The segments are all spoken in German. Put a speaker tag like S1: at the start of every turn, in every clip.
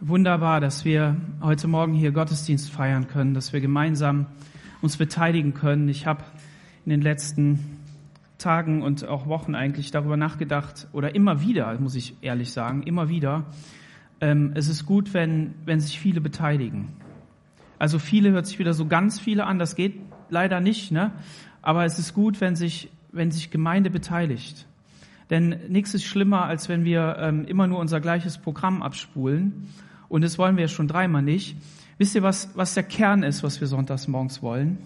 S1: Wunderbar, dass wir heute Morgen hier Gottesdienst feiern können, dass wir gemeinsam uns beteiligen können. Ich habe in den letzten Tagen und auch Wochen eigentlich darüber nachgedacht, oder immer wieder, muss ich ehrlich sagen, immer wieder, ähm, es ist gut, wenn, wenn sich viele beteiligen. Also viele hört sich wieder so ganz viele an, das geht leider nicht, ne? aber es ist gut, wenn sich, wenn sich Gemeinde beteiligt. Denn nichts ist schlimmer, als wenn wir ähm, immer nur unser gleiches Programm abspulen. Und das wollen wir ja schon dreimal nicht. Wisst ihr, was, was der Kern ist, was wir sonntags morgens wollen?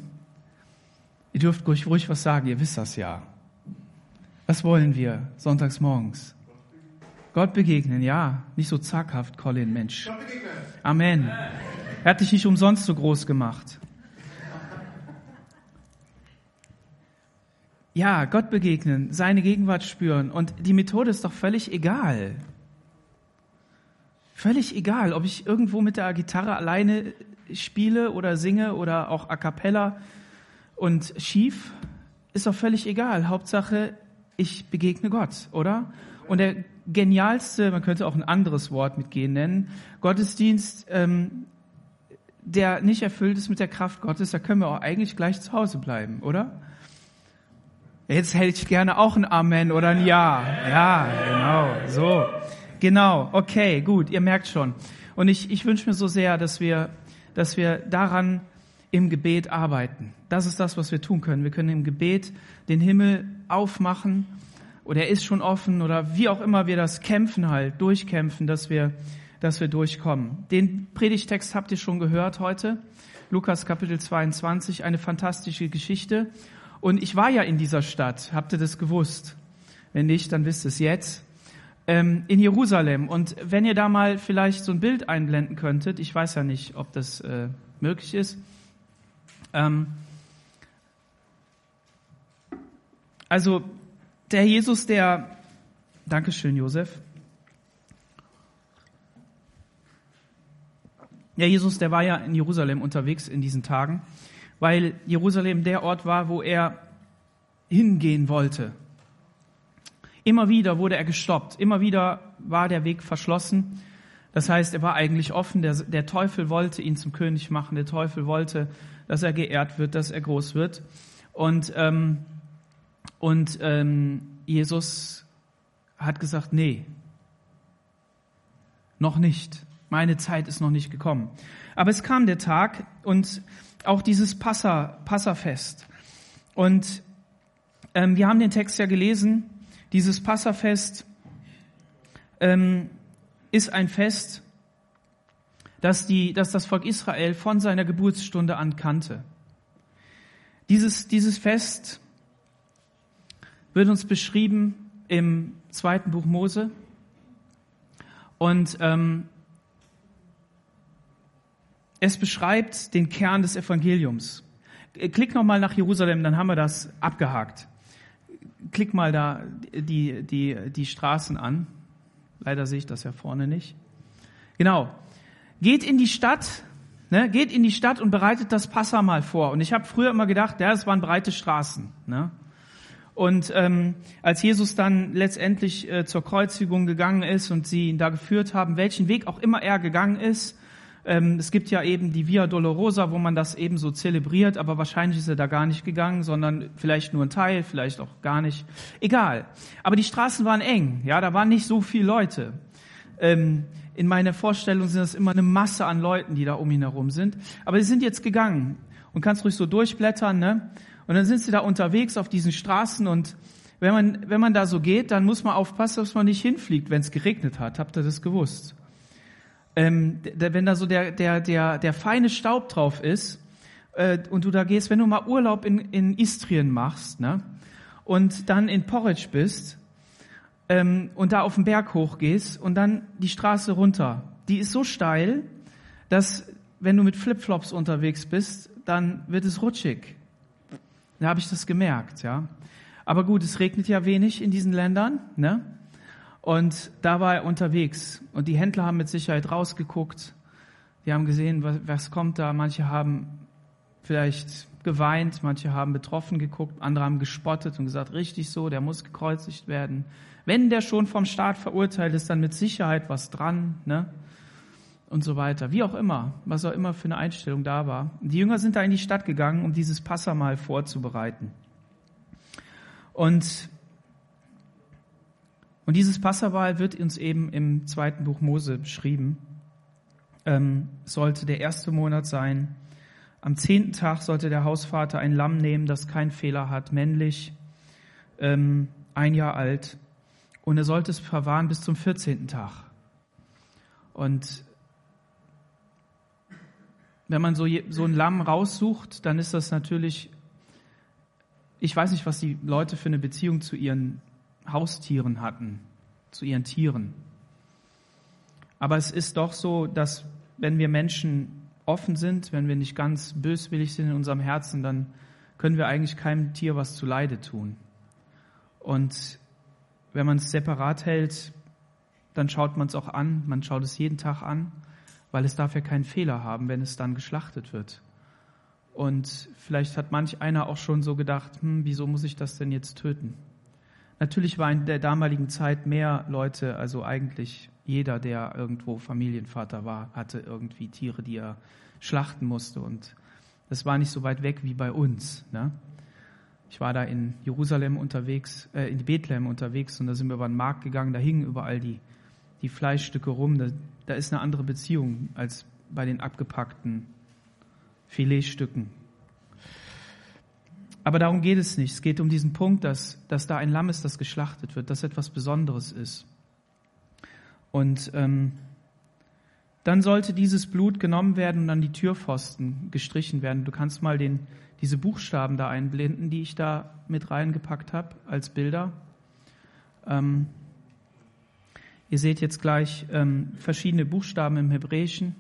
S1: Ihr dürft ruhig, ruhig was sagen, ihr wisst das ja. Was wollen wir sonntags morgens? Gott begegnen, ja. Nicht so zaghaft, Colin, Mensch. Amen. Er hat dich nicht umsonst so groß gemacht. Ja, Gott begegnen, seine Gegenwart spüren. Und die Methode ist doch völlig egal. Völlig egal, ob ich irgendwo mit der Gitarre alleine spiele oder singe oder auch a cappella und schief, ist doch völlig egal. Hauptsache, ich begegne Gott, oder? Und der genialste, man könnte auch ein anderes Wort mitgehen nennen, Gottesdienst, ähm, der nicht erfüllt ist mit der Kraft Gottes, da können wir auch eigentlich gleich zu Hause bleiben, oder? Jetzt hätte ich gerne auch ein Amen oder ein Ja. Ja, genau, so. Genau, okay, gut, ihr merkt schon. Und ich, ich wünsche mir so sehr, dass wir, dass wir daran im Gebet arbeiten. Das ist das, was wir tun können. Wir können im Gebet den Himmel aufmachen oder er ist schon offen oder wie auch immer wir das kämpfen halt, durchkämpfen, dass wir, dass wir durchkommen. Den Predigtext habt ihr schon gehört heute. Lukas Kapitel 22, eine fantastische Geschichte. Und ich war ja in dieser Stadt, habt ihr das gewusst? Wenn nicht, dann wisst ihr es jetzt. Ähm, in Jerusalem. Und wenn ihr da mal vielleicht so ein Bild einblenden könntet, ich weiß ja nicht, ob das äh, möglich ist. Ähm, also der Jesus, der, Dankeschön, Josef. Ja, Jesus, der war ja in Jerusalem unterwegs in diesen Tagen weil Jerusalem der Ort war, wo er hingehen wollte. Immer wieder wurde er gestoppt, immer wieder war der Weg verschlossen. Das heißt, er war eigentlich offen. Der, der, Teufel wollte ihn zum König machen. Der Teufel wollte, dass er geehrt wird, dass er groß wird. Und, ähm, und ähm, Jesus hat gesagt, nee, noch nicht. Meine Zeit ist noch nicht gekommen. Aber es kam der Tag und auch dieses Passa, Passafest. Und ähm, wir haben den Text ja gelesen. Dieses Passafest ähm, ist ein Fest, das, die, das das Volk Israel von seiner Geburtsstunde an kannte. Dieses, dieses Fest wird uns beschrieben im zweiten Buch Mose. Und ähm, es beschreibt den Kern des Evangeliums. Klick nochmal nach Jerusalem, dann haben wir das abgehakt. Klick mal da die, die, die Straßen an. Leider sehe ich das ja vorne nicht. Genau. Geht in die Stadt, ne, geht in die Stadt und bereitet das Passa mal vor. Und ich habe früher immer gedacht, ja, es waren breite Straßen. Ne? Und ähm, als Jesus dann letztendlich äh, zur Kreuzigung gegangen ist und sie ihn da geführt haben, welchen Weg auch immer er gegangen ist, es gibt ja eben die Via Dolorosa, wo man das eben so zelebriert, aber wahrscheinlich ist er da gar nicht gegangen, sondern vielleicht nur ein Teil, vielleicht auch gar nicht. Egal. Aber die Straßen waren eng, ja, da waren nicht so viele Leute. Ähm, in meiner Vorstellung sind das immer eine Masse an Leuten, die da um ihn herum sind. Aber sie sind jetzt gegangen und kannst ruhig so durchblättern, ne? Und dann sind sie da unterwegs auf diesen Straßen und wenn man, wenn man da so geht, dann muss man aufpassen, dass man nicht hinfliegt, wenn es geregnet hat. Habt ihr das gewusst? Ähm, wenn da so der, der, der, der feine Staub drauf ist äh, und du da gehst, wenn du mal Urlaub in, in Istrien machst ne, und dann in Porridge bist ähm, und da auf den Berg hochgehst und dann die Straße runter, die ist so steil, dass wenn du mit Flipflops unterwegs bist, dann wird es rutschig. Da habe ich das gemerkt, ja. Aber gut, es regnet ja wenig in diesen Ländern, ne? Und da war er unterwegs. Und die Händler haben mit Sicherheit rausgeguckt. Die haben gesehen, was, was kommt da. Manche haben vielleicht geweint, manche haben betroffen geguckt, andere haben gespottet und gesagt, richtig so, der muss gekreuzigt werden. Wenn der schon vom Staat verurteilt ist, dann mit Sicherheit was dran. Ne? und so weiter. Wie auch immer, was auch immer für eine Einstellung da war. Die Jünger sind da in die Stadt gegangen, um dieses Passamal vorzubereiten. Und, und dieses Passamal wird uns eben im zweiten Buch Mose beschrieben. Ähm, sollte der erste Monat sein. Am zehnten Tag sollte der Hausvater ein Lamm nehmen, das keinen Fehler hat, männlich, ähm, ein Jahr alt. Und er sollte es verwahren bis zum vierzehnten Tag. Und wenn man so, so ein Lamm raussucht, dann ist das natürlich, ich weiß nicht, was die Leute für eine Beziehung zu ihren Haustieren hatten, zu ihren Tieren. Aber es ist doch so, dass wenn wir Menschen offen sind, wenn wir nicht ganz böswillig sind in unserem Herzen, dann können wir eigentlich keinem Tier was zu Leide tun. Und wenn man es separat hält, dann schaut man es auch an, man schaut es jeden Tag an weil es darf ja keinen Fehler haben, wenn es dann geschlachtet wird. Und vielleicht hat manch einer auch schon so gedacht, hm, wieso muss ich das denn jetzt töten? Natürlich war in der damaligen Zeit mehr Leute, also eigentlich jeder, der irgendwo Familienvater war, hatte irgendwie Tiere, die er schlachten musste. Und das war nicht so weit weg wie bei uns. Ne? Ich war da in Jerusalem unterwegs, äh, in Bethlehem unterwegs und da sind wir über den Markt gegangen, da hingen überall die, die Fleischstücke rum. Da da ist eine andere Beziehung als bei den abgepackten Filetstücken. Aber darum geht es nicht. Es geht um diesen Punkt, dass, dass da ein Lamm ist, das geschlachtet wird, dass etwas Besonderes ist. Und ähm, dann sollte dieses Blut genommen werden und an die Türpfosten gestrichen werden. Du kannst mal den, diese Buchstaben da einblenden, die ich da mit reingepackt habe als Bilder. Ähm, Ihr seht jetzt gleich ähm, verschiedene Buchstaben im Hebräischen.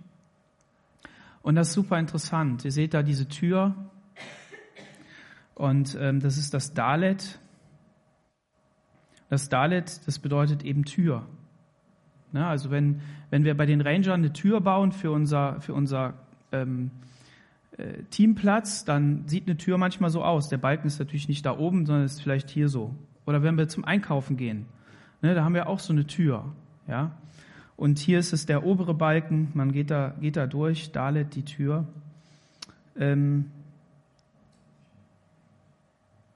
S1: Und das ist super interessant. Ihr seht da diese Tür. Und ähm, das ist das Dalet. Das Dalet, das bedeutet eben Tür. Na, also wenn, wenn wir bei den Rangern eine Tür bauen für unser, für unser ähm, äh, Teamplatz, dann sieht eine Tür manchmal so aus. Der Balken ist natürlich nicht da oben, sondern ist vielleicht hier so. Oder wenn wir zum Einkaufen gehen, Ne, da haben wir auch so eine Tür. Ja? Und hier ist es der obere Balken, man geht da, geht da durch, Dalet die Tür. Ähm,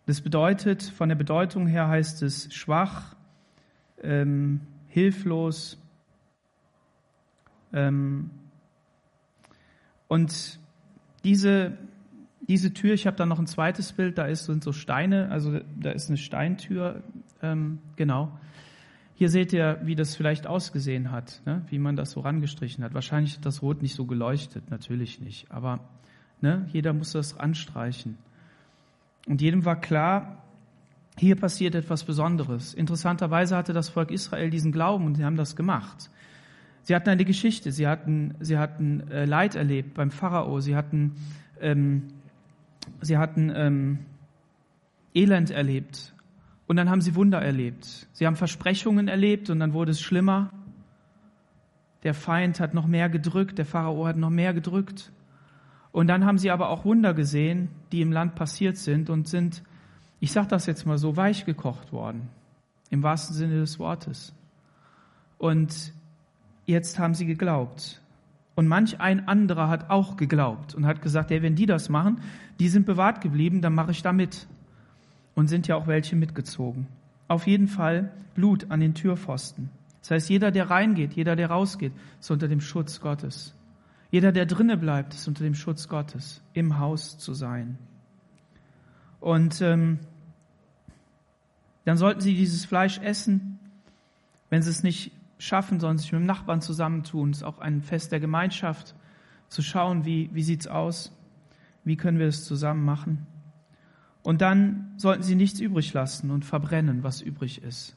S1: das bedeutet, von der Bedeutung her heißt es schwach, ähm, hilflos. Ähm, und diese, diese Tür, ich habe da noch ein zweites Bild, da ist, sind so Steine, also da ist eine Steintür, ähm, genau. Hier seht ihr, wie das vielleicht ausgesehen hat, ne? wie man das so rangestrichen hat. Wahrscheinlich hat das Rot nicht so geleuchtet, natürlich nicht. Aber ne? jeder musste das anstreichen. Und jedem war klar, hier passiert etwas Besonderes. Interessanterweise hatte das Volk Israel diesen Glauben und sie haben das gemacht. Sie hatten eine Geschichte, sie hatten, sie hatten äh, Leid erlebt beim Pharao, sie hatten, ähm, sie hatten ähm, Elend erlebt und dann haben sie Wunder erlebt. Sie haben Versprechungen erlebt und dann wurde es schlimmer. Der Feind hat noch mehr gedrückt, der Pharao hat noch mehr gedrückt. Und dann haben sie aber auch Wunder gesehen, die im Land passiert sind und sind, ich sage das jetzt mal so, weich gekocht worden. Im wahrsten Sinne des Wortes. Und jetzt haben sie geglaubt. Und manch ein anderer hat auch geglaubt und hat gesagt, hey, wenn die das machen, die sind bewahrt geblieben, dann mache ich da mit und sind ja auch welche mitgezogen. Auf jeden Fall Blut an den Türpfosten. Das heißt, jeder, der reingeht, jeder, der rausgeht, ist unter dem Schutz Gottes. Jeder, der drinnen bleibt, ist unter dem Schutz Gottes, im Haus zu sein. Und ähm, dann sollten sie dieses Fleisch essen. Wenn sie es nicht schaffen, sie sich mit dem Nachbarn zusammentun. Es ist auch ein Fest der Gemeinschaft, zu schauen, wie, wie sieht's aus, wie können wir es zusammen machen. Und dann sollten sie nichts übrig lassen und verbrennen, was übrig ist,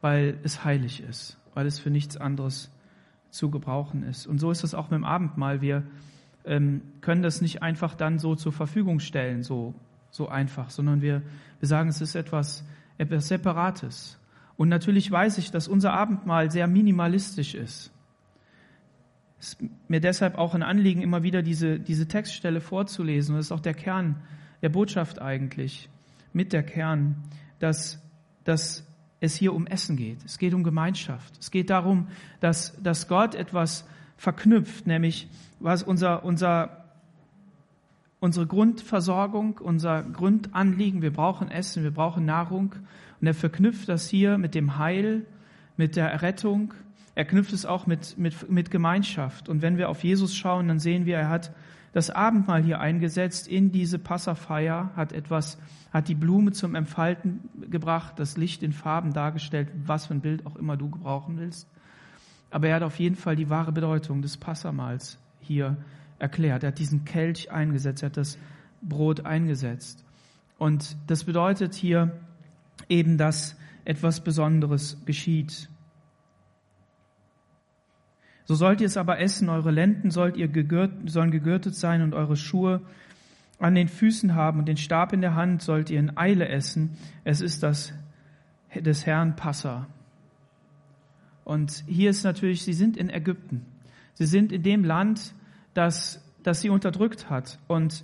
S1: weil es heilig ist, weil es für nichts anderes zu gebrauchen ist. Und so ist es auch mit dem Abendmahl. Wir ähm, können das nicht einfach dann so zur Verfügung stellen, so, so einfach, sondern wir, wir sagen, es ist etwas, etwas Separates. Und natürlich weiß ich, dass unser Abendmahl sehr minimalistisch ist. Es ist mir deshalb auch ein Anliegen, immer wieder diese, diese Textstelle vorzulesen. Und das ist auch der Kern der Botschaft eigentlich, mit der Kern, dass, dass es hier um Essen geht. Es geht um Gemeinschaft. Es geht darum, dass, dass Gott etwas verknüpft, nämlich was unser, unser, unsere Grundversorgung, unser Grundanliegen, wir brauchen Essen, wir brauchen Nahrung. Und er verknüpft das hier mit dem Heil, mit der Errettung. Er knüpft es auch mit, mit, mit Gemeinschaft. Und wenn wir auf Jesus schauen, dann sehen wir, er hat das Abendmahl hier eingesetzt in diese Passafeier, hat etwas, hat die Blume zum Entfalten gebracht, das Licht in Farben dargestellt, was für ein Bild auch immer du gebrauchen willst. Aber er hat auf jeden Fall die wahre Bedeutung des Passamals hier erklärt. Er hat diesen Kelch eingesetzt, er hat das Brot eingesetzt. Und das bedeutet hier eben, dass etwas Besonderes geschieht. So sollt ihr es aber essen, eure Lenden sollt ihr gegürt, sollen gegürtet sein und eure Schuhe an den Füßen haben und den Stab in der Hand sollt ihr in Eile essen. Es ist das des Herrn Passa. Und hier ist natürlich, sie sind in Ägypten. Sie sind in dem Land, das, das sie unterdrückt hat. Und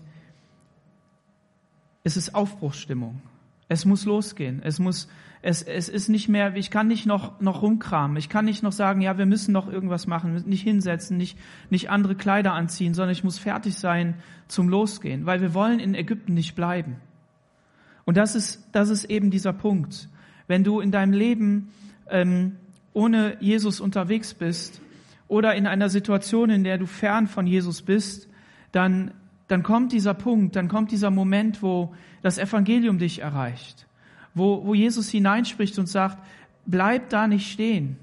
S1: es ist Aufbruchsstimmung. Es muss losgehen. Es muss, es, es ist nicht mehr, ich kann nicht noch, noch rumkramen. Ich kann nicht noch sagen, ja, wir müssen noch irgendwas machen, nicht hinsetzen, nicht, nicht andere Kleider anziehen, sondern ich muss fertig sein zum Losgehen, weil wir wollen in Ägypten nicht bleiben. Und das ist, das ist eben dieser Punkt. Wenn du in deinem Leben ähm, ohne Jesus unterwegs bist oder in einer Situation, in der du fern von Jesus bist, dann dann kommt dieser Punkt, dann kommt dieser Moment, wo das Evangelium dich erreicht, wo, wo Jesus hineinspricht und sagt, bleib da nicht stehen.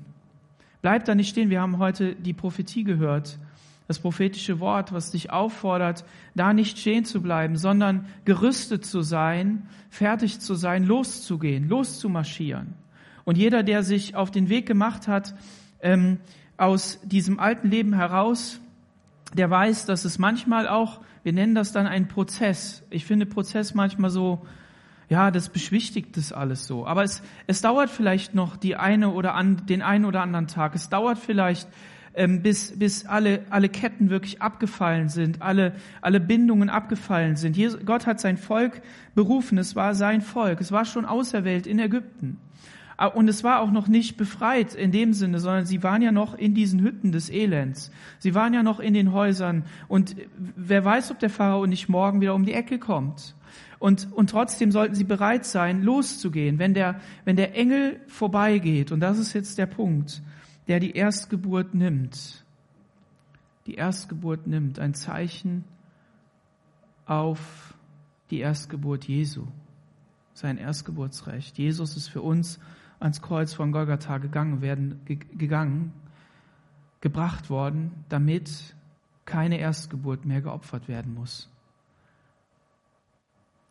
S1: Bleib da nicht stehen. Wir haben heute die Prophetie gehört, das prophetische Wort, was dich auffordert, da nicht stehen zu bleiben, sondern gerüstet zu sein, fertig zu sein, loszugehen, loszumarschieren. Und jeder, der sich auf den Weg gemacht hat, ähm, aus diesem alten Leben heraus, der weiß, dass es manchmal auch wir nennen das dann einen Prozess. Ich finde Prozess manchmal so, ja, das beschwichtigt das alles so. Aber es, es dauert vielleicht noch die eine oder an, den einen oder anderen Tag. Es dauert vielleicht, ähm, bis, bis alle, alle Ketten wirklich abgefallen sind, alle, alle Bindungen abgefallen sind. Jesus, Gott hat sein Volk berufen. Es war sein Volk. Es war schon auserwählt in Ägypten. Ah, und es war auch noch nicht befreit in dem Sinne, sondern sie waren ja noch in diesen Hütten des Elends. Sie waren ja noch in den Häusern. Und wer weiß, ob der Pharao nicht morgen wieder um die Ecke kommt. Und, und trotzdem sollten sie bereit sein, loszugehen, wenn der, wenn der Engel vorbeigeht. Und das ist jetzt der Punkt, der die Erstgeburt nimmt. Die Erstgeburt nimmt. Ein Zeichen auf die Erstgeburt Jesu. Sein Erstgeburtsrecht. Jesus ist für uns ans Kreuz von Golgatha gegangen werden, gegangen, gebracht worden, damit keine Erstgeburt mehr geopfert werden muss.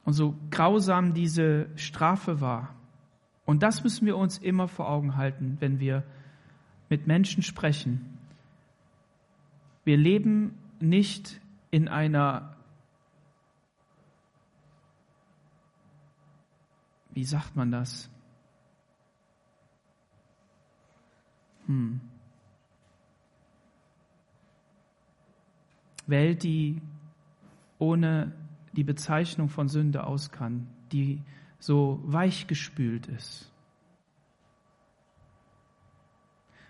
S1: Und so grausam diese Strafe war, und das müssen wir uns immer vor Augen halten, wenn wir mit Menschen sprechen. Wir leben nicht in einer, wie sagt man das? Hm. Welt, die ohne die Bezeichnung von Sünde aus kann, die so weichgespült ist.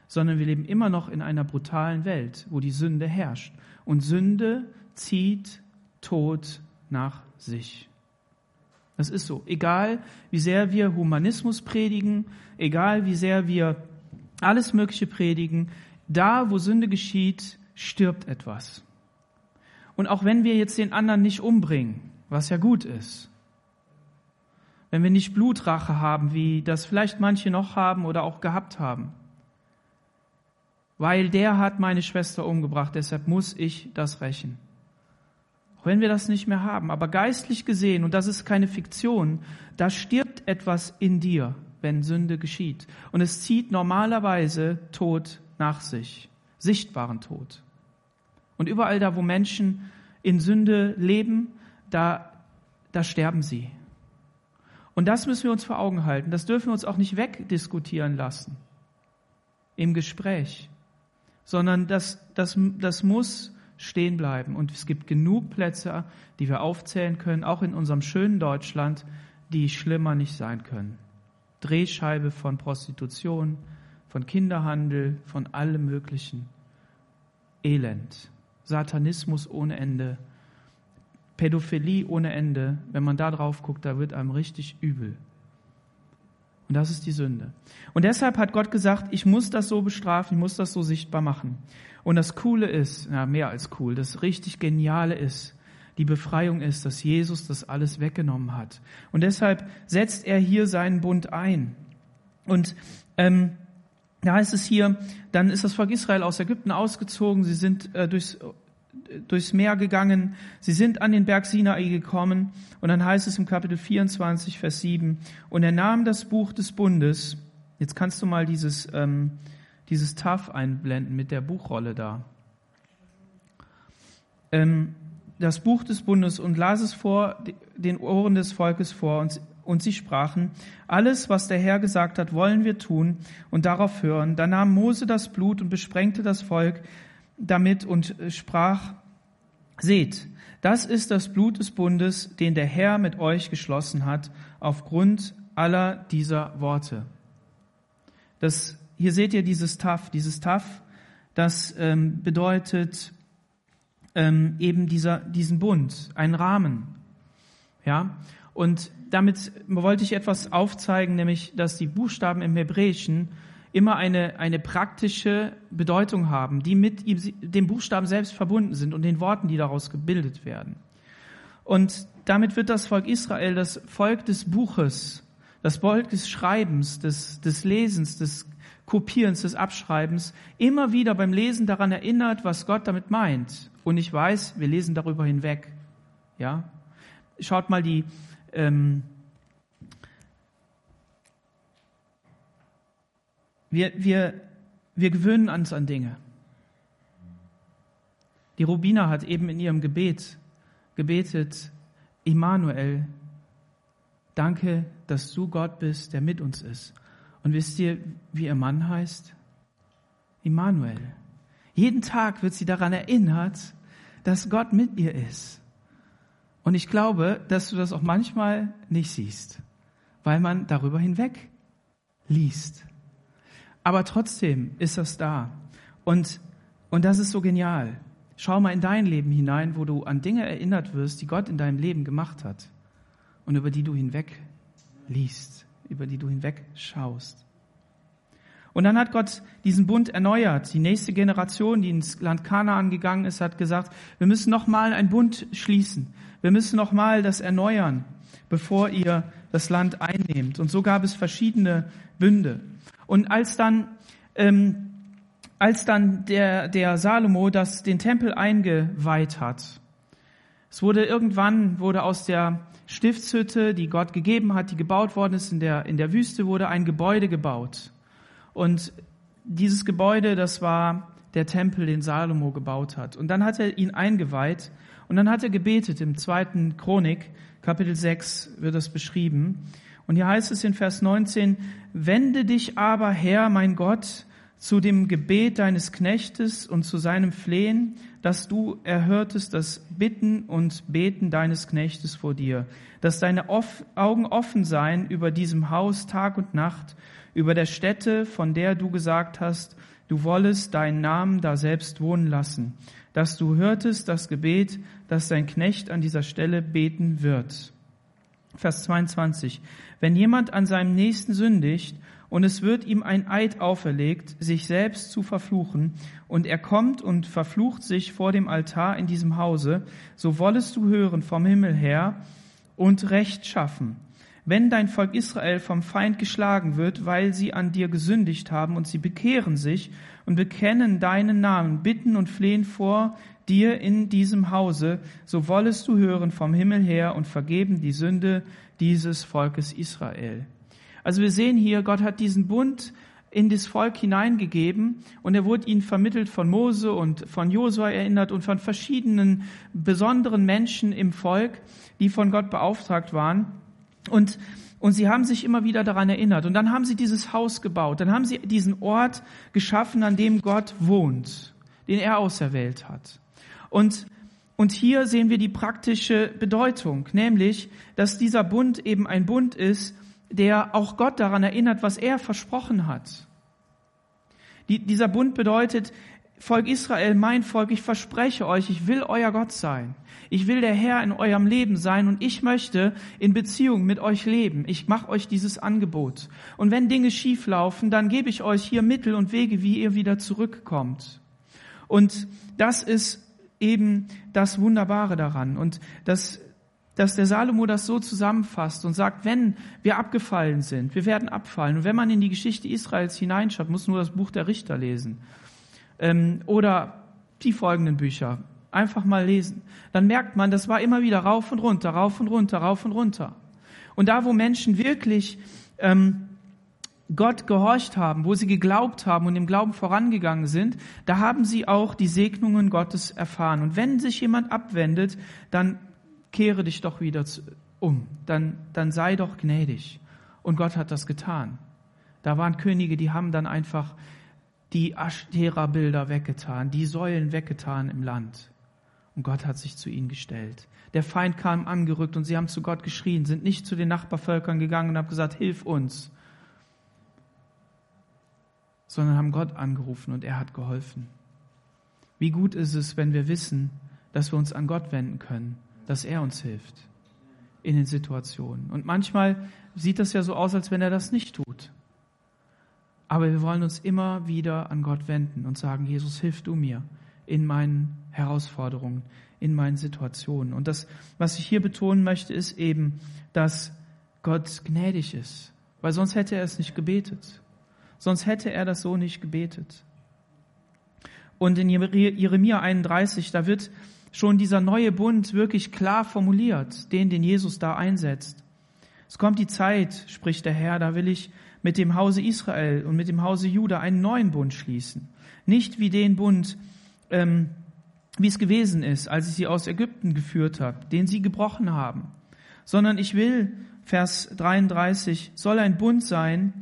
S1: Sondern wir leben immer noch in einer brutalen Welt, wo die Sünde herrscht. Und Sünde zieht Tod nach sich. Das ist so. Egal, wie sehr wir Humanismus predigen, egal, wie sehr wir alles Mögliche predigen. Da, wo Sünde geschieht, stirbt etwas. Und auch wenn wir jetzt den anderen nicht umbringen, was ja gut ist, wenn wir nicht Blutrache haben, wie das vielleicht manche noch haben oder auch gehabt haben, weil der hat meine Schwester umgebracht, deshalb muss ich das rächen. Auch wenn wir das nicht mehr haben, aber geistlich gesehen, und das ist keine Fiktion, da stirbt etwas in dir wenn Sünde geschieht. Und es zieht normalerweise Tod nach sich, sichtbaren Tod. Und überall da, wo Menschen in Sünde leben, da, da sterben sie. Und das müssen wir uns vor Augen halten. Das dürfen wir uns auch nicht wegdiskutieren lassen im Gespräch, sondern das, das, das muss stehen bleiben. Und es gibt genug Plätze, die wir aufzählen können, auch in unserem schönen Deutschland, die schlimmer nicht sein können. Drehscheibe von Prostitution, von Kinderhandel, von allem Möglichen. Elend. Satanismus ohne Ende. Pädophilie ohne Ende. Wenn man da drauf guckt, da wird einem richtig übel. Und das ist die Sünde. Und deshalb hat Gott gesagt, ich muss das so bestrafen, ich muss das so sichtbar machen. Und das Coole ist, ja, mehr als cool, das richtig Geniale ist, die Befreiung ist, dass Jesus das alles weggenommen hat. Und deshalb setzt er hier seinen Bund ein. Und ähm, da heißt es hier, dann ist das Volk Israel aus Ägypten ausgezogen, sie sind äh, durchs, durchs Meer gegangen, sie sind an den Berg Sinai gekommen und dann heißt es im Kapitel 24, Vers 7, und er nahm das Buch des Bundes, jetzt kannst du mal dieses, ähm, dieses Taf einblenden mit der Buchrolle da. Ähm, das Buch des Bundes und las es vor den Ohren des Volkes vor und, und sie sprachen, alles, was der Herr gesagt hat, wollen wir tun und darauf hören. Da nahm Mose das Blut und besprengte das Volk damit und sprach, seht, das ist das Blut des Bundes, den der Herr mit euch geschlossen hat, aufgrund aller dieser Worte. Das, hier seht ihr dieses Taf, dieses Taf, das ähm, bedeutet ähm, eben dieser, diesen Bund, einen Rahmen. Ja, und damit wollte ich etwas aufzeigen, nämlich, dass die Buchstaben im Hebräischen immer eine, eine praktische Bedeutung haben, die mit dem Buchstaben selbst verbunden sind und den Worten, die daraus gebildet werden. Und damit wird das Volk Israel das Volk des Buches, das Volk des Schreibens, des, des Lesens, des Kopierens, des Abschreibens, immer wieder beim Lesen daran erinnert, was Gott damit meint. Und ich weiß, wir lesen darüber hinweg. Ja, schaut mal die ähm, wir, wir, wir gewöhnen uns an Dinge. Die Rubina hat eben in ihrem Gebet gebetet, Immanuel, danke, dass du Gott bist, der mit uns ist. Und wisst ihr, wie ihr Mann heißt? Immanuel. Jeden Tag wird sie daran erinnert, dass Gott mit ihr ist. Und ich glaube, dass du das auch manchmal nicht siehst, weil man darüber hinweg liest. Aber trotzdem ist das da. Und, und das ist so genial. Schau mal in dein Leben hinein, wo du an Dinge erinnert wirst, die Gott in deinem Leben gemacht hat und über die du hinweg liest, über die du hinweg schaust. Und dann hat Gott diesen Bund erneuert. Die nächste Generation, die ins Land Kanaan gegangen ist, hat gesagt, wir müssen nochmal einen Bund schließen. Wir müssen nochmal das erneuern, bevor ihr das Land einnehmt. Und so gab es verschiedene Bünde. Und als dann, ähm, als dann der, der Salomo das, den Tempel eingeweiht hat, es wurde irgendwann, wurde aus der Stiftshütte, die Gott gegeben hat, die gebaut worden ist in der, in der Wüste, wurde ein Gebäude gebaut. Und dieses Gebäude, das war der Tempel, den Salomo gebaut hat. Und dann hat er ihn eingeweiht und dann hat er gebetet. Im zweiten Chronik, Kapitel 6 wird das beschrieben. Und hier heißt es in Vers 19, wende dich aber, Herr, mein Gott, zu dem Gebet deines Knechtes und zu seinem Flehen, dass du erhörtest das Bitten und Beten deines Knechtes vor dir, dass deine Augen offen seien über diesem Haus Tag und Nacht, über der Stätte, von der du gesagt hast, du wollest deinen Namen da selbst wohnen lassen, dass du hörtest das Gebet, das dein Knecht an dieser Stelle beten wird. Vers 22. Wenn jemand an seinem Nächsten sündigt und es wird ihm ein Eid auferlegt, sich selbst zu verfluchen, und er kommt und verflucht sich vor dem Altar in diesem Hause, so wollest du hören vom Himmel her und Recht schaffen. Wenn dein Volk Israel vom Feind geschlagen wird, weil sie an dir gesündigt haben und sie bekehren sich und bekennen deinen Namen, bitten und flehen vor dir in diesem Hause, so wollest du hören vom Himmel her und vergeben die Sünde dieses Volkes Israel. Also wir sehen hier, Gott hat diesen Bund in das Volk hineingegeben und er wurde ihnen vermittelt von Mose und von Josua erinnert und von verschiedenen besonderen Menschen im Volk, die von Gott beauftragt waren. Und, und sie haben sich immer wieder daran erinnert. Und dann haben sie dieses Haus gebaut. Dann haben sie diesen Ort geschaffen, an dem Gott wohnt, den er auserwählt hat. Und, und hier sehen wir die praktische Bedeutung, nämlich, dass dieser Bund eben ein Bund ist, der auch Gott daran erinnert, was er versprochen hat. Die, dieser Bund bedeutet, Volk Israel, mein Volk, ich verspreche euch, ich will euer Gott sein. Ich will der Herr in eurem Leben sein und ich möchte in Beziehung mit euch leben. Ich mache euch dieses Angebot. Und wenn Dinge schief laufen, dann gebe ich euch hier Mittel und Wege, wie ihr wieder zurückkommt. Und das ist eben das Wunderbare daran. Und das dass der Salomo das so zusammenfasst und sagt, wenn wir abgefallen sind, wir werden abfallen. Und wenn man in die Geschichte Israels hineinschaut, muss nur das Buch der Richter lesen. Ähm, oder die folgenden Bücher. Einfach mal lesen. Dann merkt man, das war immer wieder rauf und runter, rauf und runter, rauf und runter. Und da, wo Menschen wirklich ähm, Gott gehorcht haben, wo sie geglaubt haben und im Glauben vorangegangen sind, da haben sie auch die Segnungen Gottes erfahren. Und wenn sich jemand abwendet, dann kehre dich doch wieder um, dann, dann sei doch gnädig. Und Gott hat das getan. Da waren Könige, die haben dann einfach die Ashtera-Bilder weggetan, die Säulen weggetan im Land. Und Gott hat sich zu ihnen gestellt. Der Feind kam angerückt und sie haben zu Gott geschrien, sind nicht zu den Nachbarvölkern gegangen und haben gesagt, hilf uns, sondern haben Gott angerufen und er hat geholfen. Wie gut ist es, wenn wir wissen, dass wir uns an Gott wenden können dass er uns hilft in den Situationen. Und manchmal sieht das ja so aus, als wenn er das nicht tut. Aber wir wollen uns immer wieder an Gott wenden und sagen, Jesus, hilf du mir in meinen Herausforderungen, in meinen Situationen. Und das, was ich hier betonen möchte, ist eben, dass Gott gnädig ist, weil sonst hätte er es nicht gebetet. Sonst hätte er das so nicht gebetet. Und in Jeremia 31, da wird schon dieser neue Bund wirklich klar formuliert, den, den Jesus da einsetzt. Es kommt die Zeit, spricht der Herr, da will ich mit dem Hause Israel und mit dem Hause Juda einen neuen Bund schließen. Nicht wie den Bund, ähm, wie es gewesen ist, als ich sie aus Ägypten geführt habe, den sie gebrochen haben, sondern ich will, Vers 33, soll ein Bund sein,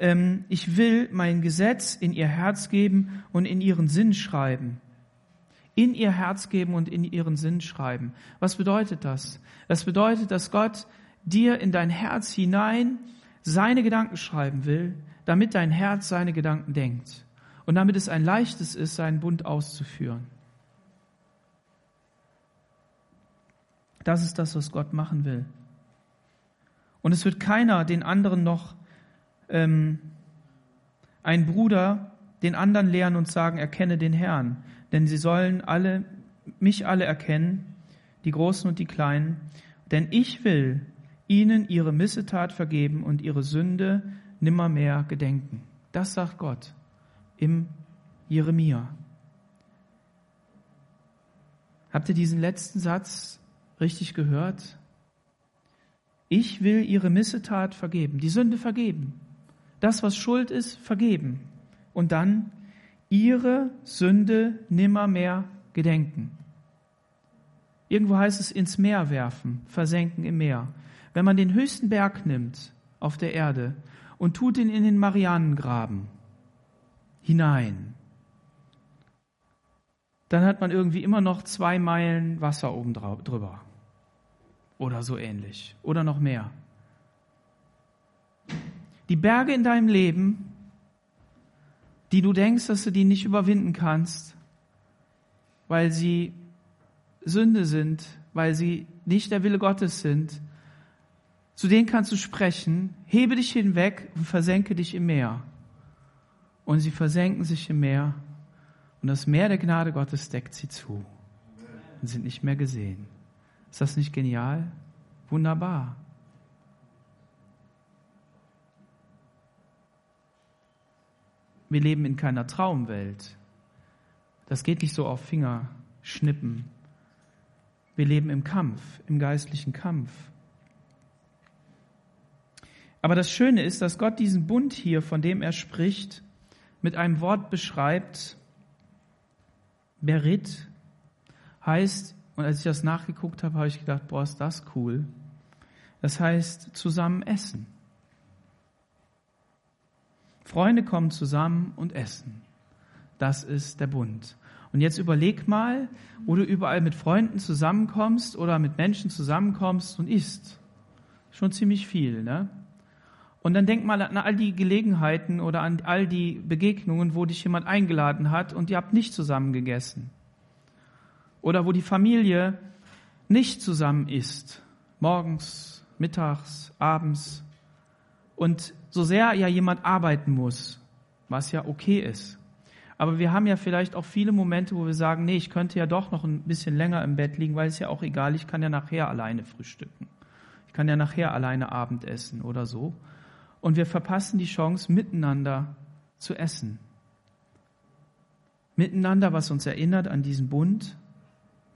S1: ähm, ich will mein Gesetz in ihr Herz geben und in ihren Sinn schreiben in ihr Herz geben und in ihren Sinn schreiben. Was bedeutet das? Das bedeutet, dass Gott dir in dein Herz hinein seine Gedanken schreiben will, damit dein Herz seine Gedanken denkt und damit es ein leichtes ist, seinen Bund auszuführen. Das ist das, was Gott machen will. Und es wird keiner den anderen noch ähm, ein Bruder den anderen lehren und sagen, erkenne den Herrn denn sie sollen alle, mich alle erkennen, die Großen und die Kleinen, denn ich will ihnen ihre Missetat vergeben und ihre Sünde nimmermehr gedenken. Das sagt Gott im Jeremia. Habt ihr diesen letzten Satz richtig gehört? Ich will ihre Missetat vergeben, die Sünde vergeben. Das, was Schuld ist, vergeben. Und dann ihre Sünde nimmermehr gedenken. Irgendwo heißt es ins Meer werfen, versenken im Meer. Wenn man den höchsten Berg nimmt auf der Erde und tut ihn in den Marianengraben hinein, dann hat man irgendwie immer noch zwei Meilen Wasser oben drüber. Oder so ähnlich. Oder noch mehr. Die Berge in deinem Leben die du denkst, dass du die nicht überwinden kannst, weil sie Sünde sind, weil sie nicht der Wille Gottes sind, zu denen kannst du sprechen, hebe dich hinweg und versenke dich im Meer. Und sie versenken sich im Meer und das Meer der Gnade Gottes deckt sie zu und sind nicht mehr gesehen. Ist das nicht genial? Wunderbar. Wir leben in keiner Traumwelt. Das geht nicht so auf Fingerschnippen. Wir leben im Kampf, im geistlichen Kampf. Aber das Schöne ist, dass Gott diesen Bund hier, von dem er spricht, mit einem Wort beschreibt. Berit heißt, und als ich das nachgeguckt habe, habe ich gedacht, boah, ist das cool. Das heißt zusammen essen. Freunde kommen zusammen und essen. Das ist der Bund. Und jetzt überleg mal, wo du überall mit Freunden zusammenkommst oder mit Menschen zusammenkommst und isst. Schon ziemlich viel, ne? Und dann denk mal an all die Gelegenheiten oder an all die Begegnungen, wo dich jemand eingeladen hat und ihr habt nicht zusammen gegessen. Oder wo die Familie nicht zusammen isst. Morgens, mittags, abends. Und so sehr ja jemand arbeiten muss, was ja okay ist. Aber wir haben ja vielleicht auch viele Momente, wo wir sagen, nee, ich könnte ja doch noch ein bisschen länger im Bett liegen, weil es ja auch egal, ich kann ja nachher alleine frühstücken. Ich kann ja nachher alleine Abend essen oder so. Und wir verpassen die Chance, miteinander zu essen. Miteinander, was uns erinnert an diesen Bund.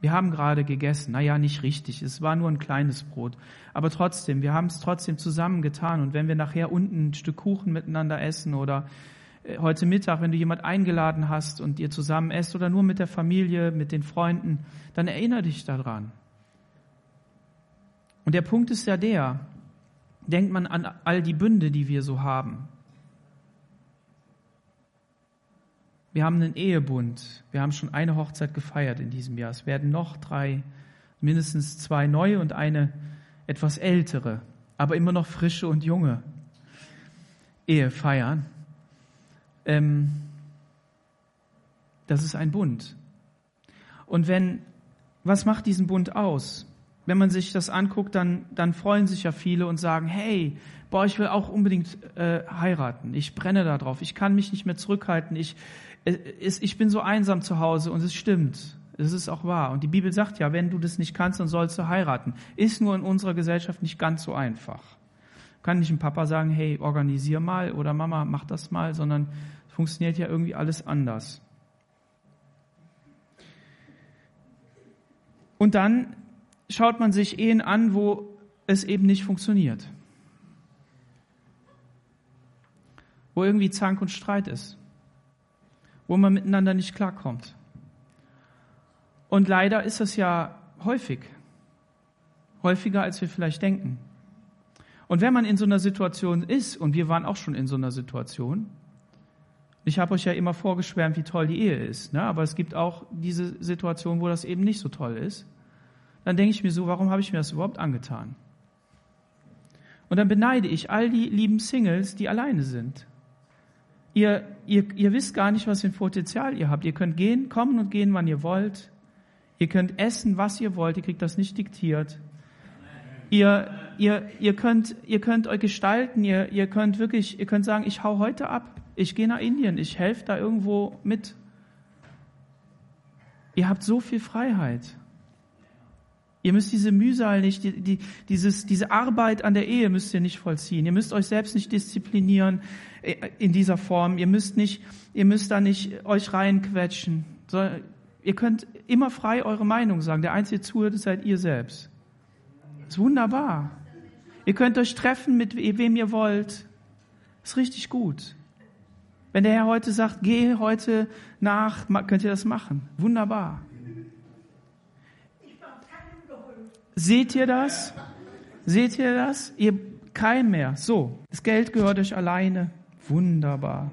S1: Wir haben gerade gegessen. Naja, nicht richtig. Es war nur ein kleines Brot. Aber trotzdem, wir haben es trotzdem zusammen getan. Und wenn wir nachher unten ein Stück Kuchen miteinander essen oder äh, heute Mittag, wenn du jemand eingeladen hast und ihr zusammen esst oder nur mit der Familie, mit den Freunden, dann erinnere dich daran. Und der Punkt ist ja der, denkt man an all die Bünde, die wir so haben. Wir haben einen Ehebund. Wir haben schon eine Hochzeit gefeiert in diesem Jahr. Es werden noch drei, mindestens zwei neue und eine etwas ältere, aber immer noch frische und junge Ehe feiern. Ähm, das ist ein Bund. Und wenn, was macht diesen Bund aus? wenn man sich das anguckt, dann, dann freuen sich ja viele und sagen, hey, boah, ich will auch unbedingt äh, heiraten. Ich brenne da drauf. Ich kann mich nicht mehr zurückhalten. Ich, ich bin so einsam zu Hause und es stimmt. Es ist auch wahr. Und die Bibel sagt ja, wenn du das nicht kannst, dann sollst du heiraten. Ist nur in unserer Gesellschaft nicht ganz so einfach. Kann nicht ein Papa sagen, hey, organisier mal oder Mama, mach das mal, sondern es funktioniert ja irgendwie alles anders. Und dann schaut man sich Ehen an, wo es eben nicht funktioniert. Wo irgendwie Zank und Streit ist. Wo man miteinander nicht klarkommt. Und leider ist das ja häufig. Häufiger, als wir vielleicht denken. Und wenn man in so einer Situation ist, und wir waren auch schon in so einer Situation, ich habe euch ja immer vorgeschwärmt, wie toll die Ehe ist, ne? aber es gibt auch diese Situation, wo das eben nicht so toll ist dann denke ich mir so, warum habe ich mir das überhaupt angetan? Und dann beneide ich all die lieben Singles, die alleine sind. Ihr, ihr, ihr wisst gar nicht, was für ein Potenzial ihr habt. Ihr könnt gehen, kommen und gehen, wann ihr wollt. Ihr könnt essen, was ihr wollt. Ihr kriegt das nicht diktiert. Ihr, ihr, ihr, könnt, ihr könnt euch gestalten. Ihr, ihr könnt wirklich, ihr könnt sagen, ich hau heute ab. Ich gehe nach Indien. Ich helfe da irgendwo mit. Ihr habt so viel Freiheit. Ihr müsst diese Mühsal nicht, die, die, dieses, diese Arbeit an der Ehe müsst ihr nicht vollziehen. Ihr müsst euch selbst nicht disziplinieren äh, in dieser Form. Ihr müsst nicht, ihr müsst da nicht euch reinquetschen. Ihr könnt immer frei eure Meinung sagen. Der einzige Zuhörer seid ihr selbst. Ist wunderbar. Ihr könnt euch treffen mit wem ihr wollt. Ist richtig gut. Wenn der Herr heute sagt, geh heute nach, könnt ihr das machen. Wunderbar. Seht ihr das? Seht ihr das? Ihr kein mehr. So, das Geld gehört euch alleine. Wunderbar.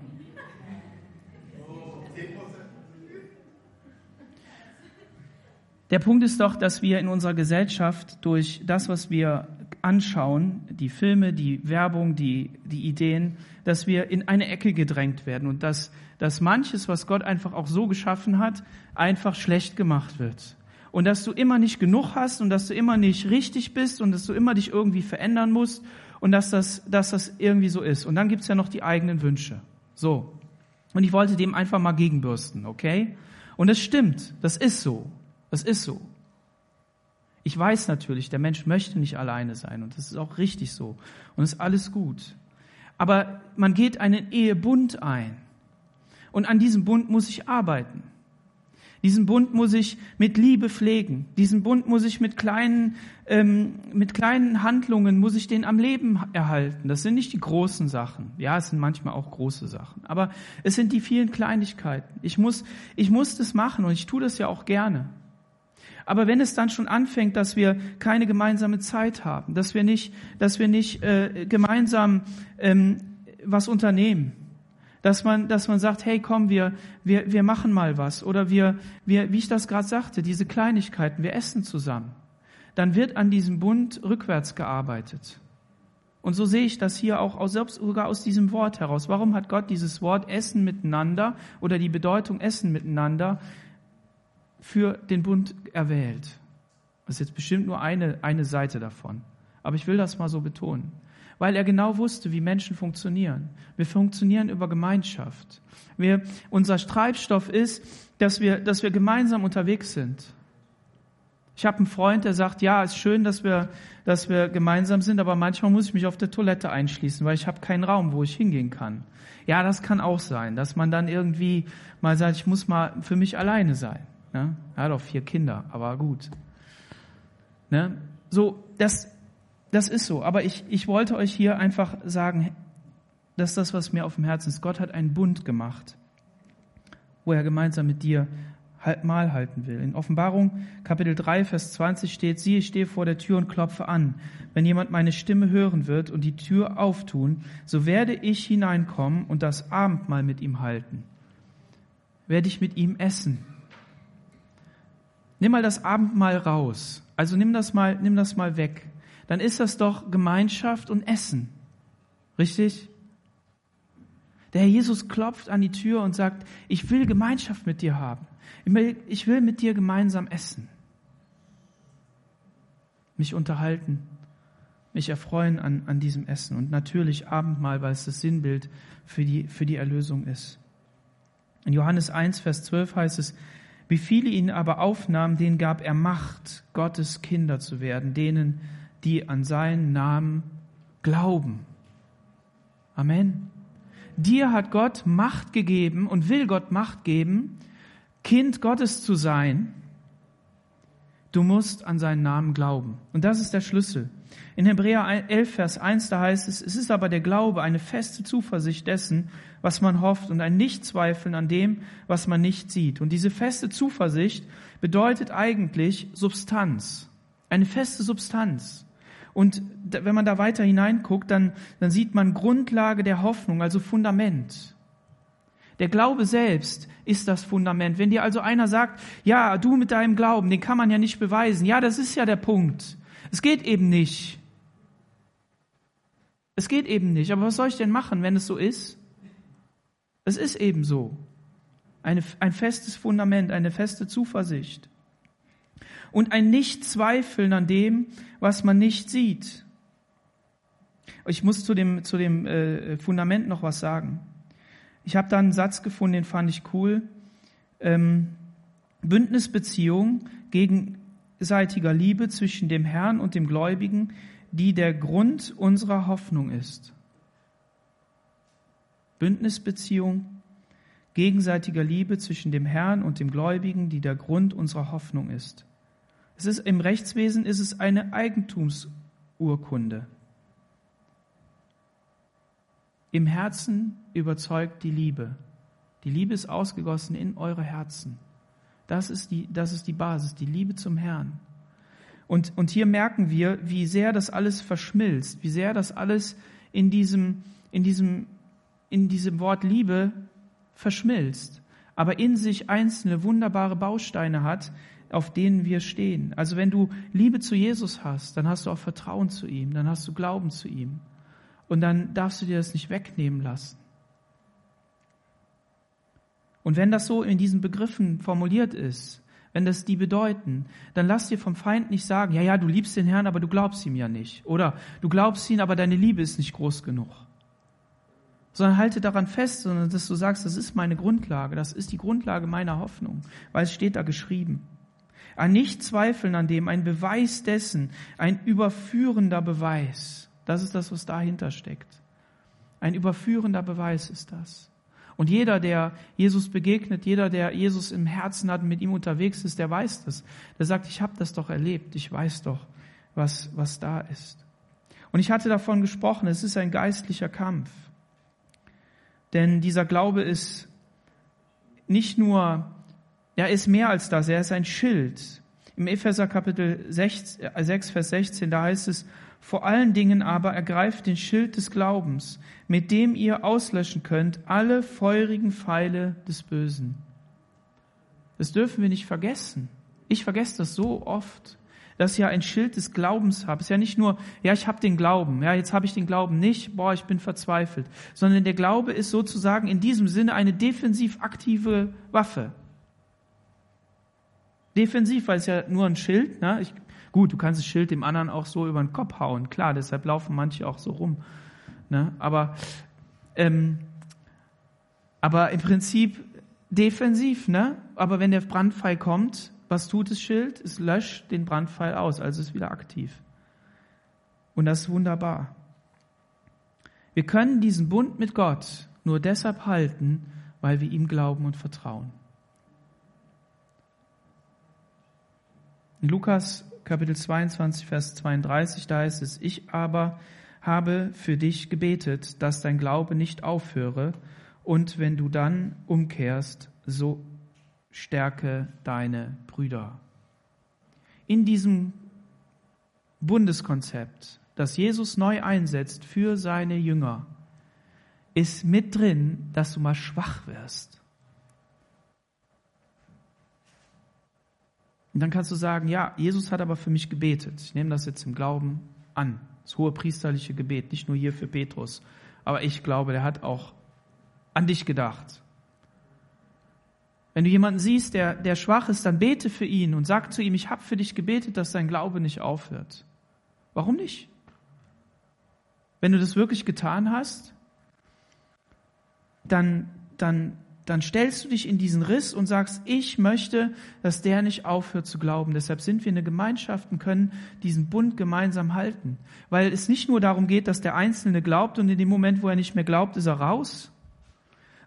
S1: Der Punkt ist doch, dass wir in unserer Gesellschaft durch das, was wir anschauen, die Filme, die Werbung, die, die Ideen, dass wir in eine Ecke gedrängt werden und dass, dass manches, was Gott einfach auch so geschaffen hat, einfach schlecht gemacht wird und dass du immer nicht genug hast und dass du immer nicht richtig bist und dass du immer dich irgendwie verändern musst und dass das, dass das irgendwie so ist. Und dann gibt's ja noch die eigenen Wünsche. So. Und ich wollte dem einfach mal gegenbürsten, okay? Und es stimmt, das ist so. Das ist so. Ich weiß natürlich, der Mensch möchte nicht alleine sein und das ist auch richtig so und ist alles gut. Aber man geht einen Ehebund ein und an diesem Bund muss ich arbeiten. Diesen Bund muss ich mit Liebe pflegen. Diesen Bund muss ich mit kleinen, ähm, mit kleinen Handlungen, muss ich den am Leben erhalten. Das sind nicht die großen Sachen. Ja, es sind manchmal auch große Sachen. Aber es sind die vielen Kleinigkeiten. Ich muss, ich muss das machen und ich tue das ja auch gerne. Aber wenn es dann schon anfängt, dass wir keine gemeinsame Zeit haben, dass wir nicht, dass wir nicht äh, gemeinsam ähm, was unternehmen, dass man, dass man sagt, hey, komm, wir, wir, wir machen mal was. Oder wir, wir, wie ich das gerade sagte, diese Kleinigkeiten, wir essen zusammen. Dann wird an diesem Bund rückwärts gearbeitet. Und so sehe ich das hier auch aus, selbst sogar aus diesem Wort heraus. Warum hat Gott dieses Wort Essen miteinander oder die Bedeutung Essen miteinander für den Bund erwählt? Das ist jetzt bestimmt nur eine, eine Seite davon. Aber ich will das mal so betonen. Weil er genau wusste, wie Menschen funktionieren. Wir funktionieren über Gemeinschaft. Wir, unser Treibstoff ist, dass wir, dass wir gemeinsam unterwegs sind. Ich habe einen Freund, der sagt, ja, ist schön, dass wir, dass wir gemeinsam sind, aber manchmal muss ich mich auf der Toilette einschließen, weil ich habe keinen Raum, wo ich hingehen kann. Ja, das kann auch sein, dass man dann irgendwie mal sagt, ich muss mal für mich alleine sein. Ne? Er hat auch vier Kinder, aber gut. Ne? So, das, das ist so. Aber ich, ich wollte euch hier einfach sagen, dass das, was mir auf dem Herzen ist. Gott hat einen Bund gemacht, wo er gemeinsam mit dir Mahl halten will. In Offenbarung Kapitel 3, Vers 20 steht, siehe, ich stehe vor der Tür und klopfe an. Wenn jemand meine Stimme hören wird und die Tür auftun, so werde ich hineinkommen und das Abendmahl mit ihm halten. Werde ich mit ihm essen. Nimm mal das Abendmahl raus. Also nimm das mal, nimm das mal weg. Dann ist das doch Gemeinschaft und Essen. Richtig? Der Herr Jesus klopft an die Tür und sagt, ich will Gemeinschaft mit dir haben. Ich will mit dir gemeinsam essen, mich unterhalten, mich erfreuen an, an diesem Essen und natürlich Abendmahl, weil es das Sinnbild für die, für die Erlösung ist. In Johannes 1, Vers 12 heißt es, wie viele ihn aber aufnahmen, denen gab er Macht, Gottes Kinder zu werden, denen, die an seinen Namen glauben. Amen. Dir hat Gott Macht gegeben und will Gott Macht geben, Kind Gottes zu sein, du musst an seinen Namen glauben. Und das ist der Schlüssel. In Hebräer 11, Vers 1, da heißt es, es ist aber der Glaube, eine feste Zuversicht dessen, was man hofft und ein Nichtzweifeln an dem, was man nicht sieht. Und diese feste Zuversicht bedeutet eigentlich Substanz. Eine feste Substanz. Und wenn man da weiter hineinguckt, dann, dann sieht man Grundlage der Hoffnung, also Fundament. Der Glaube selbst ist das Fundament. Wenn dir also einer sagt, ja, du mit deinem Glauben, den kann man ja nicht beweisen. Ja, das ist ja der Punkt. Es geht eben nicht. Es geht eben nicht. Aber was soll ich denn machen, wenn es so ist? Es ist eben so. Eine, ein festes Fundament, eine feste Zuversicht. Und ein Nicht-Zweifeln an dem, was man nicht sieht. Ich muss zu dem, zu dem äh, Fundament noch was sagen. Ich habe da einen Satz gefunden, den fand ich cool. Ähm, Bündnisbeziehung gegenseitiger Liebe zwischen dem Herrn und dem Gläubigen, die der Grund unserer Hoffnung ist. Bündnisbeziehung gegenseitiger Liebe zwischen dem Herrn und dem Gläubigen, die der Grund unserer Hoffnung ist. Es ist im Rechtswesen ist es eine Eigentumsurkunde. Im Herzen überzeugt die Liebe. Die Liebe ist ausgegossen in eure Herzen. Das ist die, das ist die Basis, die Liebe zum Herrn. Und, und hier merken wir, wie sehr das alles verschmilzt, wie sehr das alles in diesem, in diesem, in diesem Wort Liebe verschmilzt, aber in sich einzelne wunderbare Bausteine hat, auf denen wir stehen. Also wenn du Liebe zu Jesus hast, dann hast du auch Vertrauen zu ihm, dann hast du Glauben zu ihm. Und dann darfst du dir das nicht wegnehmen lassen. Und wenn das so in diesen Begriffen formuliert ist, wenn das die bedeuten, dann lass dir vom Feind nicht sagen, ja, ja, du liebst den Herrn, aber du glaubst ihm ja nicht. Oder du glaubst ihn, aber deine Liebe ist nicht groß genug. Sondern halte daran fest, sondern dass du sagst, das ist meine Grundlage, das ist die Grundlage meiner Hoffnung, weil es steht da geschrieben. Ein Nichtzweifeln an dem, ein Beweis dessen, ein überführender Beweis. Das ist das, was dahinter steckt. Ein überführender Beweis ist das. Und jeder, der Jesus begegnet, jeder, der Jesus im Herzen hat und mit ihm unterwegs ist, der weiß das. Der sagt, ich habe das doch erlebt, ich weiß doch, was, was da ist. Und ich hatte davon gesprochen, es ist ein geistlicher Kampf. Denn dieser Glaube ist nicht nur, er ist mehr als das, er ist ein Schild. Im Epheser Kapitel 6, 6 Vers 16, da heißt es, vor allen Dingen aber ergreift den Schild des Glaubens, mit dem ihr auslöschen könnt alle feurigen Pfeile des Bösen. Das dürfen wir nicht vergessen. Ich vergesse das so oft, dass ich ja ein Schild des Glaubens habe. Es ist ja nicht nur, ja, ich habe den Glauben, ja, jetzt habe ich den Glauben nicht, boah, ich bin verzweifelt, sondern der Glaube ist sozusagen in diesem Sinne eine defensiv aktive Waffe. Defensiv, weil es ja nur ein Schild, ne? Ich, gut, du kannst das Schild dem anderen auch so über den Kopf hauen, klar, deshalb laufen manche auch so rum. Ne? Aber, ähm, aber im Prinzip defensiv, ne? Aber wenn der Brandpfeil kommt, was tut das Schild? Es löscht den Brandpfeil aus, also ist wieder aktiv. Und das ist wunderbar. Wir können diesen Bund mit Gott nur deshalb halten, weil wir ihm glauben und vertrauen. In Lukas Kapitel 22, Vers 32, da heißt es, ich aber habe für dich gebetet, dass dein Glaube nicht aufhöre, und wenn du dann umkehrst, so stärke deine Brüder. In diesem Bundeskonzept, das Jesus neu einsetzt für seine Jünger, ist mit drin, dass du mal schwach wirst. Und dann kannst du sagen, ja, Jesus hat aber für mich gebetet. Ich nehme das jetzt im Glauben an. Das hohe priesterliche Gebet, nicht nur hier für Petrus. Aber ich glaube, der hat auch an dich gedacht. Wenn du jemanden siehst, der, der schwach ist, dann bete für ihn und sag zu ihm, ich habe für dich gebetet, dass dein Glaube nicht aufhört. Warum nicht? Wenn du das wirklich getan hast, dann, dann, dann stellst du dich in diesen Riss und sagst, ich möchte, dass der nicht aufhört zu glauben. Deshalb sind wir eine Gemeinschaft und können diesen Bund gemeinsam halten. Weil es nicht nur darum geht, dass der Einzelne glaubt und in dem Moment, wo er nicht mehr glaubt, ist er raus,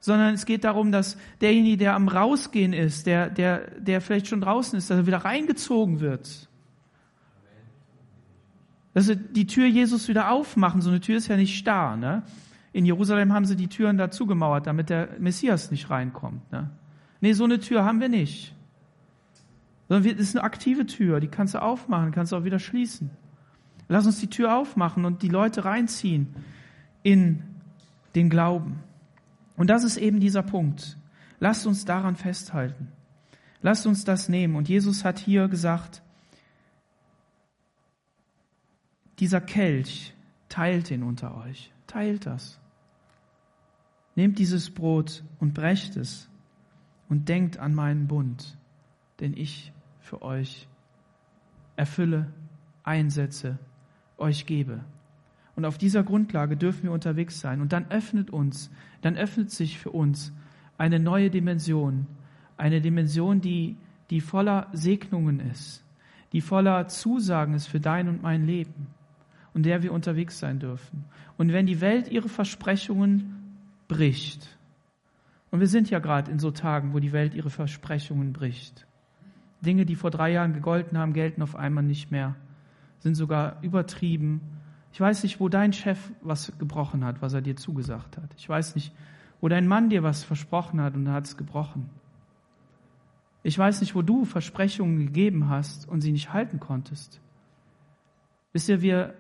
S1: sondern es geht darum, dass derjenige, der am Rausgehen ist, der, der, der vielleicht schon draußen ist, dass er wieder reingezogen wird. Dass sie die Tür Jesus wieder aufmachen. So eine Tür ist ja nicht starr. Ne? In Jerusalem haben sie die Türen dazu gemauert, damit der Messias nicht reinkommt. Ne? Nee, so eine Tür haben wir nicht. Sondern es ist eine aktive Tür, die kannst du aufmachen, kannst du auch wieder schließen. Lass uns die Tür aufmachen und die Leute reinziehen in den Glauben. Und das ist eben dieser Punkt. Lasst uns daran festhalten. Lasst uns das nehmen. Und Jesus hat hier gesagt, dieser Kelch, teilt ihn unter euch. Teilt das. Nehmt dieses Brot und brecht es und denkt an meinen Bund, den ich für euch erfülle, einsetze, euch gebe. Und auf dieser Grundlage dürfen wir unterwegs sein. Und dann öffnet uns, dann öffnet sich für uns eine neue Dimension. Eine Dimension, die, die voller Segnungen ist, die voller Zusagen ist für dein und mein Leben und der wir unterwegs sein dürfen. Und wenn die Welt ihre Versprechungen bricht, und wir sind ja gerade in so Tagen, wo die Welt ihre Versprechungen bricht. Dinge, die vor drei Jahren gegolten haben, gelten auf einmal nicht mehr, sind sogar übertrieben ich weiß nicht, wo dein Chef was gebrochen hat, was er dir zugesagt hat. Ich weiß nicht, wo dein Mann dir was versprochen hat und er hat es gebrochen. Ich weiß nicht, wo du Versprechungen gegeben hast und sie nicht halten konntest. Wisst ihr, wir,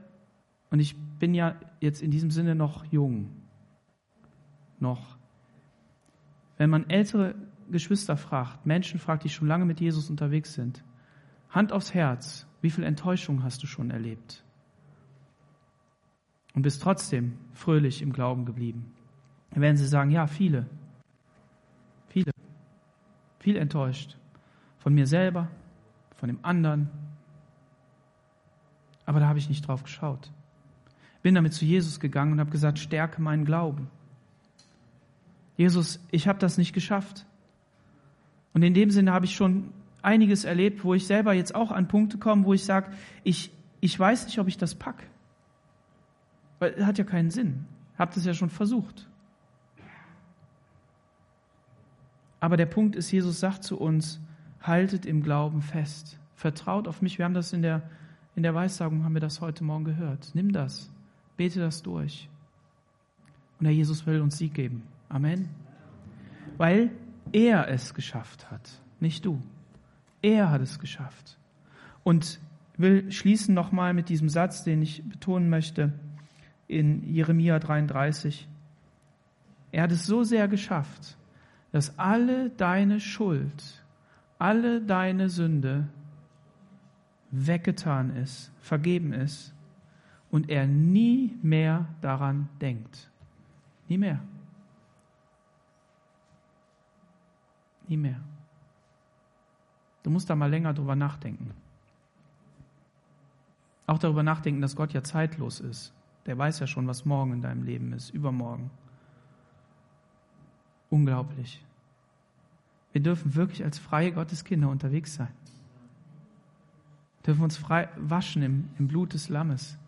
S1: und ich bin ja jetzt in diesem Sinne noch jung, noch. Wenn man ältere Geschwister fragt, Menschen fragt, die schon lange mit Jesus unterwegs sind, Hand aufs Herz, wie viel Enttäuschung hast du schon erlebt? und bist trotzdem fröhlich im Glauben geblieben. Dann werden sie sagen, ja, viele, viele, viel enttäuscht. Von mir selber, von dem anderen. Aber da habe ich nicht drauf geschaut. Bin damit zu Jesus gegangen und habe gesagt, stärke meinen Glauben. Jesus, ich habe das nicht geschafft. Und in dem Sinne habe ich schon einiges erlebt, wo ich selber jetzt auch an Punkte komme, wo ich sage, ich, ich weiß nicht, ob ich das packe. Weil hat ja keinen Sinn. Habt es ja schon versucht. Aber der Punkt ist, Jesus sagt zu uns, haltet im Glauben fest. Vertraut auf mich. Wir haben das in der, in der Weissagung, haben wir das heute Morgen gehört. Nimm das. Bete das durch. Und Herr Jesus will uns Sieg geben. Amen. Weil er es geschafft hat, nicht du. Er hat es geschafft. Und will schließen nochmal mit diesem Satz, den ich betonen möchte in Jeremia 33. Er hat es so sehr geschafft, dass alle deine Schuld, alle deine Sünde weggetan ist, vergeben ist und er nie mehr daran denkt. Nie mehr. Nie mehr. Du musst da mal länger drüber nachdenken. Auch darüber nachdenken, dass Gott ja zeitlos ist. Der weiß ja schon, was morgen in deinem Leben ist, übermorgen. Unglaublich. Wir dürfen wirklich als freie Gotteskinder unterwegs sein. Wir dürfen uns frei waschen im, im Blut des Lammes.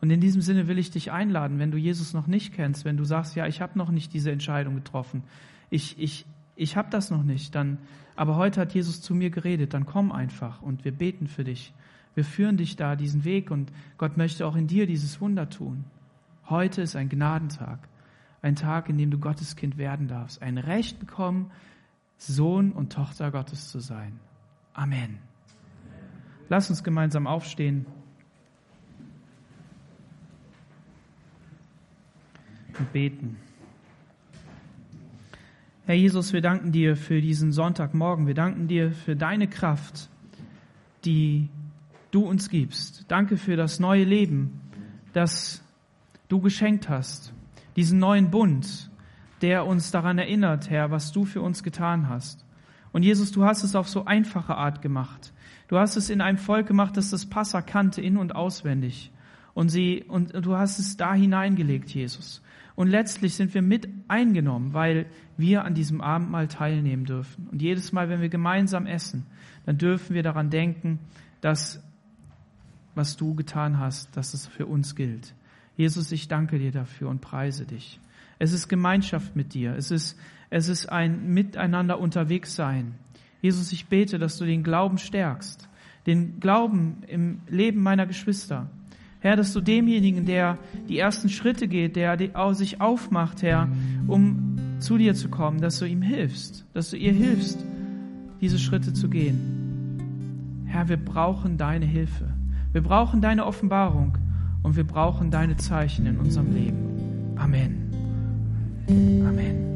S1: Und in diesem Sinne will ich dich einladen, wenn du Jesus noch nicht kennst, wenn du sagst, ja, ich habe noch nicht diese Entscheidung getroffen, ich, ich, ich habe das noch nicht, dann, aber heute hat Jesus zu mir geredet, dann komm einfach und wir beten für dich. Wir führen dich da diesen Weg und Gott möchte auch in dir dieses Wunder tun. Heute ist ein Gnadentag, ein Tag, in dem du Gottes Kind werden darfst, ein Recht bekommen, Sohn und Tochter Gottes zu sein. Amen. Lass uns gemeinsam aufstehen. Und beten. Herr Jesus, wir danken dir für diesen Sonntagmorgen. Wir danken dir für deine Kraft, die du uns gibst. Danke für das neue Leben, das du geschenkt hast. Diesen neuen Bund, der uns daran erinnert, Herr, was du für uns getan hast. Und Jesus, du hast es auf so einfache Art gemacht. Du hast es in einem Volk gemacht, das das Passa kannte, in- und auswendig. Und sie, und du hast es da hineingelegt, Jesus. Und letztlich sind wir mit eingenommen, weil wir an diesem Abendmahl teilnehmen dürfen. Und jedes Mal, wenn wir gemeinsam essen, dann dürfen wir daran denken, dass was du getan hast, dass es für uns gilt. Jesus, ich danke dir dafür und preise dich. Es ist Gemeinschaft mit dir. Es ist, es ist ein Miteinander unterwegs sein. Jesus, ich bete, dass du den Glauben stärkst. Den Glauben im Leben meiner Geschwister. Herr, dass du demjenigen, der die ersten Schritte geht, der sich aufmacht, Herr, um zu dir zu kommen, dass du ihm hilfst, dass du ihr hilfst, diese Schritte zu gehen. Herr, wir brauchen deine Hilfe. Wir brauchen deine Offenbarung und wir brauchen deine Zeichen in unserem Leben. Amen. Amen.